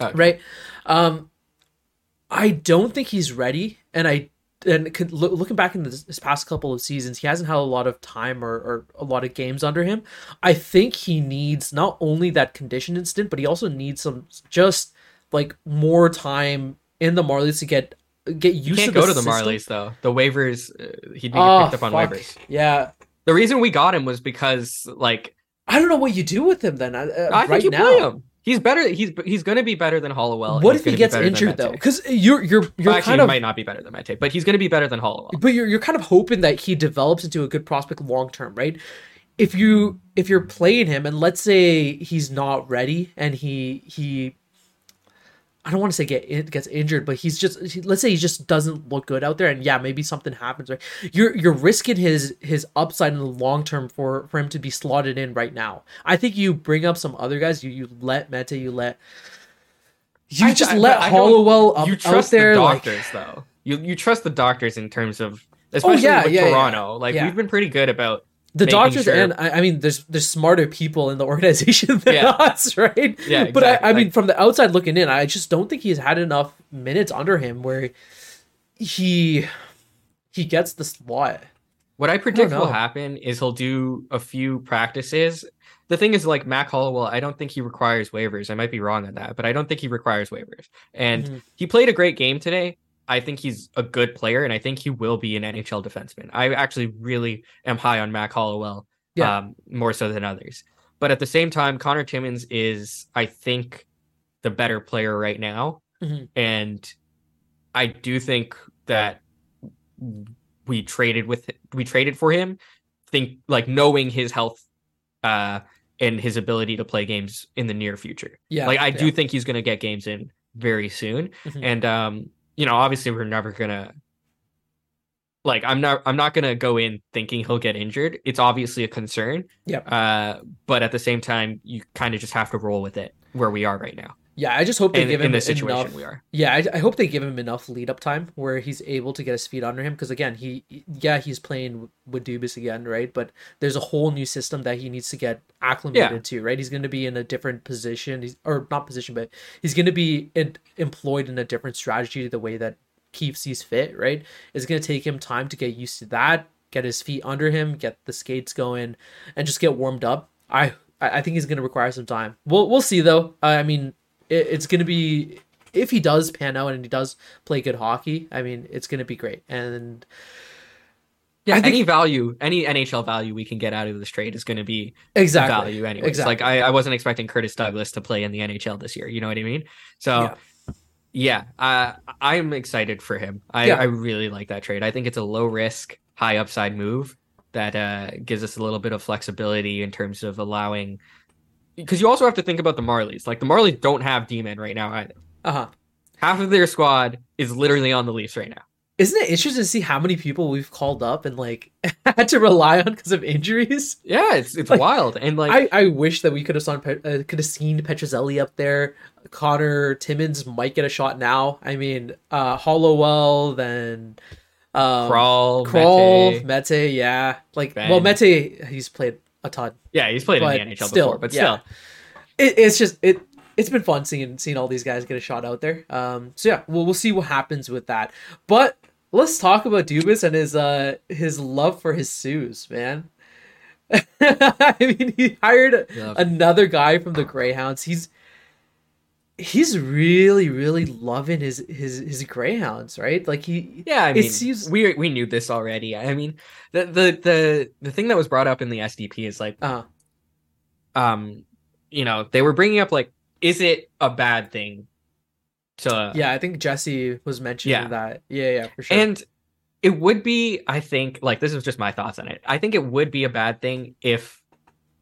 Okay. right um i don't think he's ready and i and could- looking back in this, this past couple of seasons, he hasn't had a lot of time or, or a lot of games under him. I think he needs not only that condition instant, but he also needs some just like more time in the Marlies to get get He used can't to the go to the system. Marlies though. The waivers, uh, he'd be Oh, picked up on fuck. waivers. Yeah, The reason we got him was because, like, I don't know what you do with him then. Uh, uh, I think you now, play him. He's better. He's he's going to be better than Hollowell. what if he gonna be gets injured though? Because you're you're you're Well, actually, kind he of might not be better than Mete, but he's going to be better than Hollowell. but you're you're kind of hoping that he develops into a good prospect long term, right? If you if you're playing him and let's say he's not ready and he he I don't want to say get gets injured, but he's just let's say he just doesn't look good out there and yeah, maybe something happens, right? You're you're risking his his upside in the long term for for him to be slotted in right now. I think you bring up some other guys, you you let Mete, you let you I- just I- let I Hollowell up, you trust there the like doctors though. You you trust the doctors in terms of oh, especially yeah, with yeah, yeah. Toronto. Like Yeah. we've been pretty good about the doctors sure- and I, I mean there's there's smarter people in the (laughs) organization than Yeah. us right Yeah, exactly. (laughs) but I. I mean from the outside looking in i just don't think he's had enough minutes under him where he he gets the slot What I predict will happen is he'll do a few practices. The thing is, like Mac Hollowell, I don't think he requires waivers. I might be wrong on that, but I don't think he requires waivers. And Mhm. he played a great game today. I think he's a good player, and I think he will be an NHL defenseman. I actually really am high on Mac Hollowell, Yeah. um, more so than others. But at the same time, Connor Timmins is, I think, the better player right now, Mhm. and I do think that we traded with we traded for him think like knowing his health uh and his ability to play games in the near future yeah like i do think he's going to get games in very soon Mhm. and um you know obviously we're never going to like i'm not i'm not going to go in thinking he'll get injured. It's obviously a concern. Yep. uh but at the same time you kind of just have to roll with it where we are right now yeah i just hope they in, give in him the situation enough we are yeah I, I hope they give him enough lead up time where he's able to get his feet under him because again he yeah he's playing with Dubas again right but there's a whole new system that he needs to get acclimated Yeah. to right he's going to be in a different position he's or not position but he's going to be in, employed in a different strategy to the way that Keefe sees fit right it's going to take him time to get used to that get his feet under him get the skates going and just get warmed up I I I think he's going to require some time. We'll we'll see though. I mean, it, it's going to be if he does pan out and he does play good hockey. I mean, it's going to be great. And yeah think- any value any nhl value we can get out of this trade is going to be exactly, value anyways. Exactly. Like I, I wasn't expecting Curtis Douglas to play in the NHL this year. You know what I mean? So Yeah. Yeah, uh, I'm excited for him. I, Yeah. I really like that trade. I think it's a low risk, high upside move that uh, gives us a little bit of flexibility in terms of allowing. Because you also have to think about the Marlies. Like the Marlies don't have D-men right now either. Uh huh. Half of their squad is literally on the Leafs right now. Isn't it interesting to see how many people we've called up and like (laughs) had to rely on because of injuries? Yeah, it's it's Like, wild and like I, I wish that we could have saw Pe- uh, could have seen Petruzzelli up there. Connor Timmins might get a shot now. I mean, uh, Hollowell, then um, Crawl, Kroll, Mete. Mete, yeah. Like, Ben. well, Mete, he's played a ton. Yeah, he's played but in the NHL still, before, but yeah. still. It, it's just it. It's been fun seeing seeing all these guys get a shot out there. Um, so yeah, we'll we'll see what happens with that. But let's talk about Dubas and his uh his love for his Sues, man. (laughs) I mean, he hired Yeah. another guy from the Greyhounds. He's he's really really loving his his his Greyhounds, right? Like he Yeah, I mean, seems- we we knew this already. I mean, the the the the thing that was brought up in the SDP is like, uh um, you know, they were bringing up like, is it a bad thing to? yeah, I think Jesse was mentioning Yeah. that. Yeah, yeah, for sure. and it would be, I think, like this is just my thoughts on it. I think it would be a bad thing if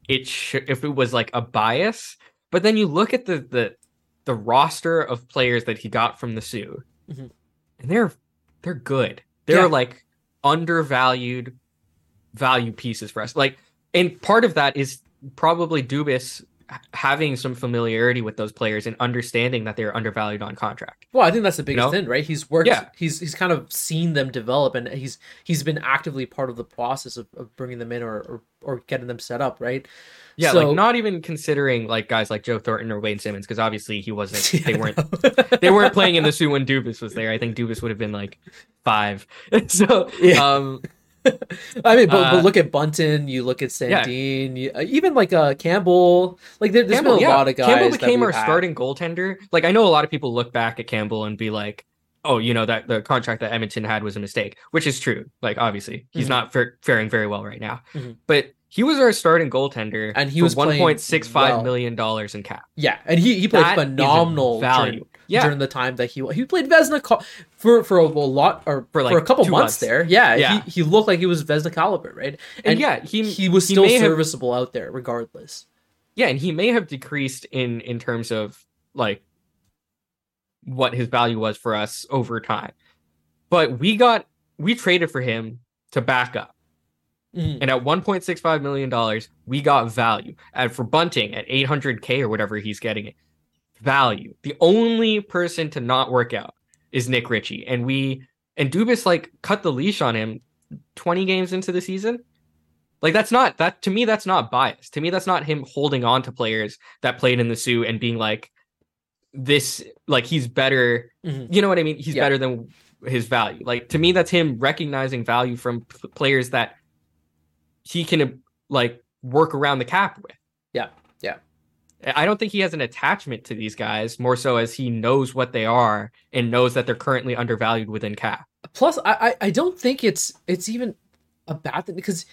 it should if it was like a bias. But then you look at the the the roster of players that he got from the Soo, Mhm. and they're they're good. They're Yeah. like undervalued value pieces for us. Like, and part of that is probably Dubas h- having some familiarity with those players and understanding that they're undervalued on contract. Well, I think that's the biggest know? thing, right? He's worked. Yeah. He's he's kind of seen them develop, and he's he's been actively part of the process of, of bringing them in or, or or getting them set up, right? Yeah, So- like not even considering like guys like Joe Thornton or Wayne Simmonds because obviously he wasn't. (laughs) Yeah, They weren't. They weren't playing in the suit when Dubas was there. I think Dubas would have been like five. (laughs) so, Yeah. um, (laughs) I mean, but, Uh, but look at Bunting. You look at yeah. Sandin. You, uh, even like uh, Campbell. Like there, there's Campbell, been a yeah. lot of guys. Campbell became our had. starting goaltender. Like I know a lot of people look back at Campbell and be like, "Oh, you know that the contract that Edmonton had was a mistake," which is true. Like obviously he's Mhm. not fa- faring very well right now, Mhm. but he was our starting goaltender, And he was one point six five well. million dollars in cap. Yeah, and he he played That phenomenal value. during, Yeah, during the time that he he played Vezina for for a, lot or For, for, like, a couple months, months. there. Yeah, Yeah. He, he looked like he was Vezina caliber, right? and, yeah, he he was he still have- serviceable out there regardless. yeah, and he may have decreased in in terms of like what his value was for us over time. But we got we traded for him to back up. Mhm. And at 1.65 million dollars, we got value. And for Bunting at 800k or whatever he's getting it, value. The only person to not work out is Nick Ritchie, and we and Dubas like cut the leash on him 20 games into the season. Like that's not that to me that's not bias. To me that's not him holding on to players that played in the Soo and being like this like he's better. Mhm. You know what I mean? He's Yeah. better than his value. Like to me that's him recognizing value from p- players that he can like work around the cap with. I don't think he has an attachment to these guys more so as he knows what they are and knows that they're currently undervalued within cap. Plus, I, I don't think it's it's even a bad thing because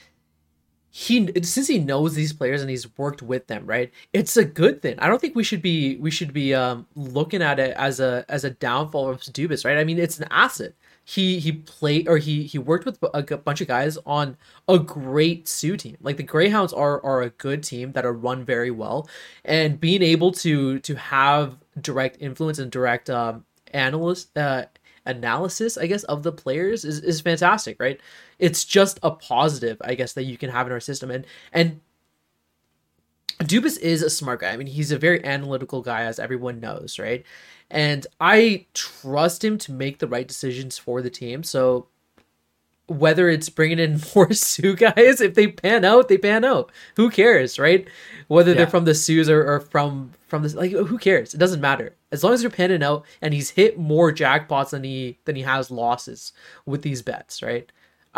he since he knows these players and he's worked with them, right? It's a good thing. I don't think we should be we should be um looking at it as a as a downfall of Dubas, right? I mean, it's an asset. He he played or he he worked with a bunch of guys on a great Soo team. Like the Greyhounds are are a good team that are run very well, and being able to to have direct influence and direct um analyst uh analysis, I guess, of the players is, is fantastic, right? It's just a positive, I guess, that you can have in our system. And and Dubas is a smart guy. I mean, he's a very analytical guy, as everyone knows, right? And I trust him to make the right decisions for the team. So whether it's bringing in (laughs) more Soo guys, if they pan out, they pan out. Who cares, right? Whether they're from the Soo or, or from from this, like who cares? It doesn't matter as long as they're panning out and he's hit more jackpots than he than he has losses with these bets, right?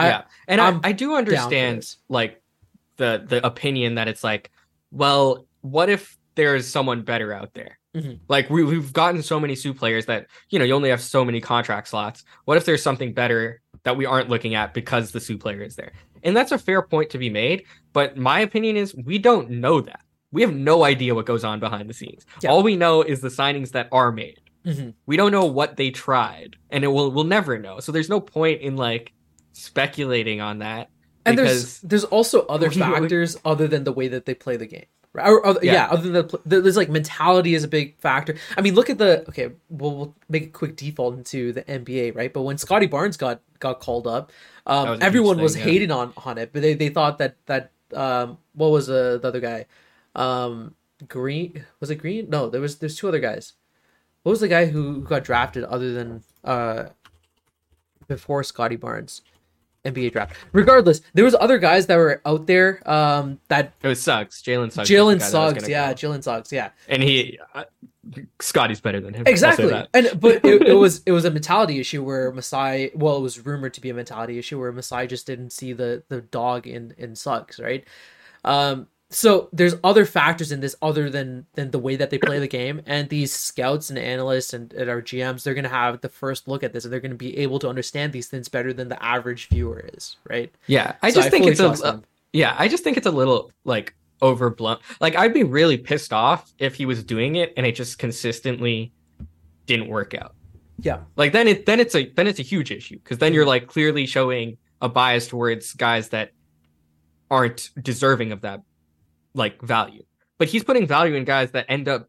yeah. And I, I'm do understand like the the opinion that it's like, well, what if there's someone better out there? Mhm. Like we we've gotten so many Soo players that, you know, you only have so many contract slots. What if there's something better that we aren't looking at because the Soo player is there? And that's a fair point to be made, but my opinion is we don't know that. We have no idea what goes on behind the scenes. Yeah. All we know is the signings that are made. Mhm. We don't know what they tried, and it will we'll never know. So there's no point in like speculating on that. And there's there's also other factors other than the way that they play the game. Right? Or, other, yeah. Yeah. other than the, there's like mentality is a big factor. I mean, look at the okay. We'll, we'll make a quick default into the NBA, right? But when Scottie Barnes got got called up, um, was everyone thing, was yeah. hating on on it, but they, they thought that that um, what was uh, the other guy, um, Green was it Green? No, there was there's two other guys. What was the guy who who got drafted other than uh before Scottie Barnes? NBA draft. Regardless, there was other guys that were out there um that It was Suggs. Jalen Suggs. Jalen guy that was Suggs, yeah. Jalen Suggs, yeah. and he uh, Scottie's better than him. Exactly. And but it, it (laughs) was it was a mentality issue where Masai well, it was rumored to be a mentality issue where Masai just didn't see the the dog in in Suggs, right? Um so there's other factors in this other than than the way that they play the game and these scouts and analysts and, and our gms they're going to have the first look at this and they're going to be able to understand these things better than the average viewer is right Yeah, I So just think it's a them. yeah, I just think it's a little like overblown. Like I'd be really pissed off if he was doing it and it just consistently didn't work out. yeah Like then it then it's a then it's a huge issue because then you're mm-hmm. like clearly showing a bias towards guys that aren't deserving of that like value. But he's putting value in guys that end up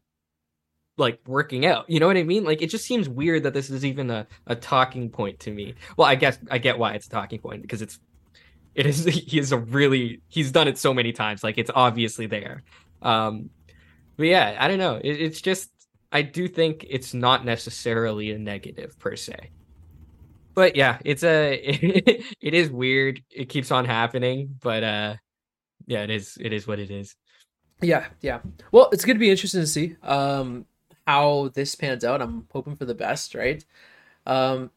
like working out. You know what I mean? Like it just seems weird that this is even a, a talking point to me. Well, I guess I get why it's a talking point because it's it is (laughs) he is a really he's done it so many times. Like it's obviously there. Um but yeah, I don't know. It, it's just I do think it's not necessarily a negative per se. But yeah, it's a (laughs) it is weird. It keeps on happening, but uh yeah, it is it is what it is. yeah yeah. Well it's going to be interesting to see um how this pans out. I'm hoping for the best right? Um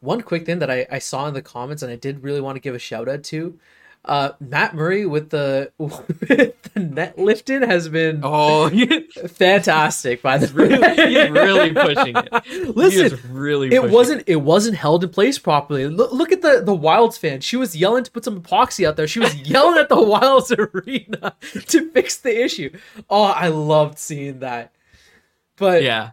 one quick thing that I, I saw in the comments and I did really want to give a shout out to uh Matt Murray with the (laughs) with the net lifting has been Oh, (laughs) fantastic by the really, way. he's really pushing it. Listen, (laughs) he is really it pushing wasn't it wasn't held in place properly. Look, look at the the Wilds fan. She was yelling to put some epoxy out there. She was yelling at the Wilds arena to fix the issue. Oh, I loved seeing that. But Yeah.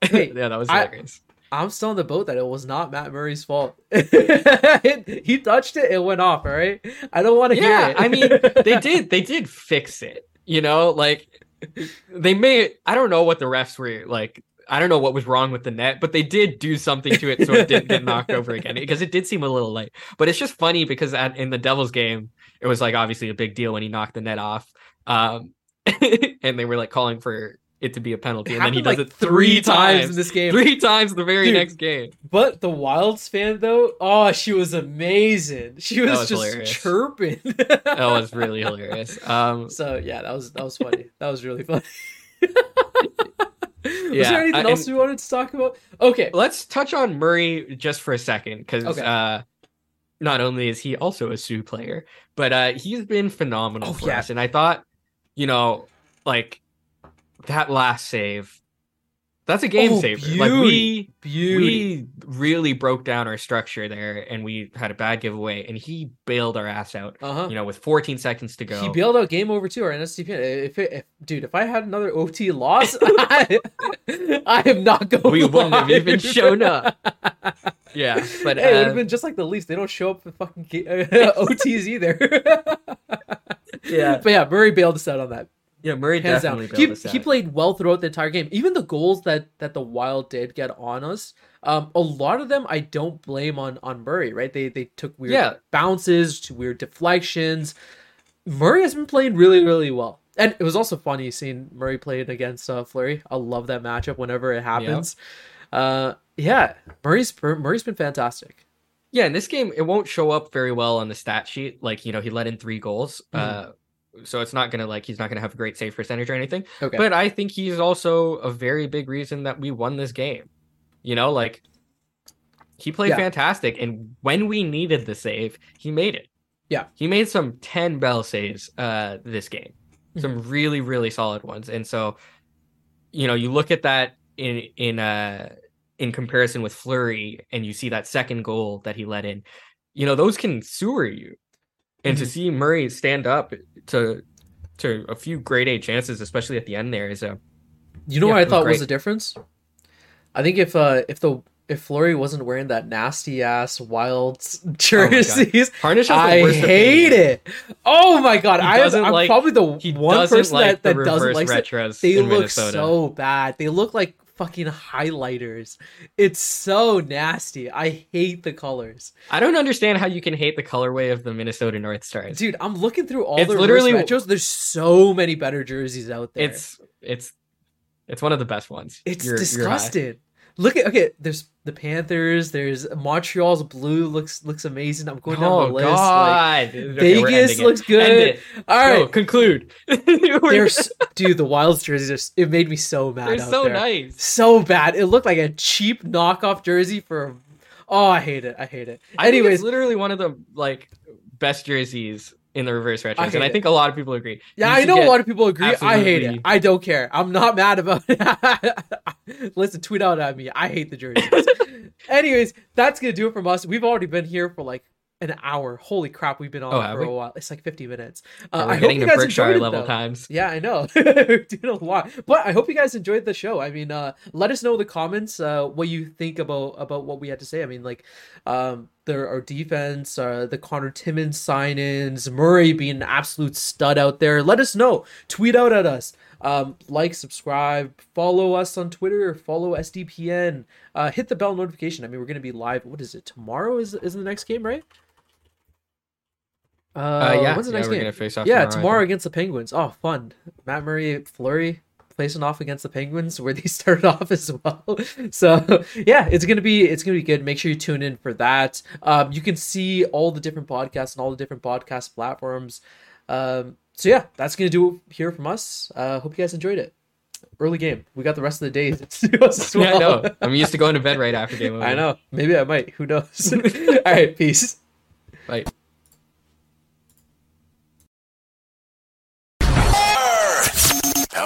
Hey, yeah, that was I- hilarious. I'm still on the boat that it was not Matt Murray's fault. (laughs) he touched it, it went off. All right, I don't want to Yeah, hear it. I mean, they (laughs) did they did fix it. You know, like they may I don't know what the refs were like. I don't know what was wrong with the net, but they did do something to it so it didn't get knocked over again because it did seem a little late. But it's just funny because at, in the Devils game, it was like obviously a big deal when he knocked the net off. Um, (laughs) and they were like calling for it to be a penalty, It and then he does like, it three times in this game. Three times the very Dude. next game. But the Wilds fan though, oh, she was amazing. She was, was just hilarious. chirping. (laughs) That was really hilarious. Um, So yeah, that was that was funny. that was really funny. (laughs) was there anything I- else we wanted to talk about? Okay. let's touch on Murray just for a second because Okay. uh, not only is he also a Soo player, but uh, he's been phenomenal Oh, for yeah. us. And I thought, you know, like that last save, that's a game Oh, saver. Like we Beauty. we really broke down our structure there, and we had a bad giveaway, and he bailed our ass out. uh-huh. You know, with 14 seconds to go. He bailed out game over too, our NSTP. If, it, if dude, if I had another OT loss, (laughs) I, I am not going. we wouldn't have even live. shown up. (laughs) Yeah, but hey, it would uh, have been just like the Leafs. They don't show up for fucking ga- (laughs) OTs either. Yeah. but yeah, Murray bailed us out on that. Yeah, Murray hands down. definitely He, bailed us he played well throughout the entire game. Even the goals that that the Wild did get on us, um, a lot of them I don't blame on on Murray. Right? They they took weird Yeah. bounces to weird deflections. Murray has been playing really really well, and it was also funny seeing Murray playing against uh, Fleury. I love that matchup whenever it happens. Uh, yeah, Murray's Murray's been fantastic. Yeah, in this game, it won't show up very well on the stat sheet. Like, you know, he let in three goals. Uh, so it's not gonna like he's not gonna have a great save percentage or anything. Okay, But I think he's also a very big reason that we won this game. You know, like he played Yeah. fantastic, and when we needed the save, he made it. Yeah. he made some ten bell saves uh this game, some really really solid ones. And so, you know, you look at that in in uh in comparison with Fleury, and you see that second goal that he let in. You know, those can sewer you, and to Mhm. see Murray stand up to to a few grade A chances, especially at the end there, is a you know yeah, what I was thought was great. the difference? I think if uh if the if Fleury wasn't wearing that nasty ass wild jerseys, oh Harnish I hate it. Oh my god, I am like, probably the one person like that, that doesn't like retros. They look Minnesota. so bad. They look like fucking highlighters. It's so nasty. I hate the colors. I don't understand how you can hate the colorway of the Minnesota North Stars. Dude, I'm looking through all it's the literally retros. There's so many better jerseys out there. It's it's it's one of the best ones. It's you're, disgusting. You're Look at okay. There's the Panthers. There's Montreal's blue looks looks amazing. I'm going down oh, the list. God. Like, okay, Vegas looks good. All right, conclude. (laughs) There's dude, the Wilds jerseys. Are, it made me so mad. They're so there. nice. So bad. It looked like a cheap knockoff jersey for. Oh, I hate it. I hate it. I Anyways, literally one of the like best jerseys in the reverse retros, I and I think a lot of people agree. Yeah, I know a lot of people agree. I hate it. I don't care. I'm not (laughs) mad about it. (laughs) Listen, tweet out at me. I hate the jerseys. (laughs) Anyways, that's gonna do it from us. We've already been here for like an hour. Holy crap, we've been on oh, for we? a while. It's like 50 minutes. Uh, we're I getting hope you guys Berkshire level it, times. Yeah, I know. Doing a lot. But I hope you guys enjoyed the show. I mean, uh, let us know in the comments uh, what you think about about what we had to say. I mean, like, um, there our defense, uh, the Connor Timmins sign-ins, Murray being an absolute stud out there. Let us know. Tweet out at us. Um, like, subscribe, follow us on Twitter, follow SDPN, uh, hit the bell notification. I mean, we're gonna be live. What is it? Tomorrow is is the next game, right? Uh, uh, yeah, when's the next game? yeah, tomorrow, tomorrow against the Penguins. Oh, fun! Matt Murray, Fleury facing off against the Penguins, where they (laughs) started off as well. (laughs) so yeah, it's gonna be it's gonna be good. Make sure you tune in for that. Um, you can see all the different podcasts and all the different podcast platforms. Um, so yeah, that's gonna do it here from us. Uh, hope you guys enjoyed it. Early game. We got the rest of the days (laughs) as well. Yeah, I know. I'm used to going to bed right after game over. I know. Maybe I might. Who knows? all right. Peace. Bye.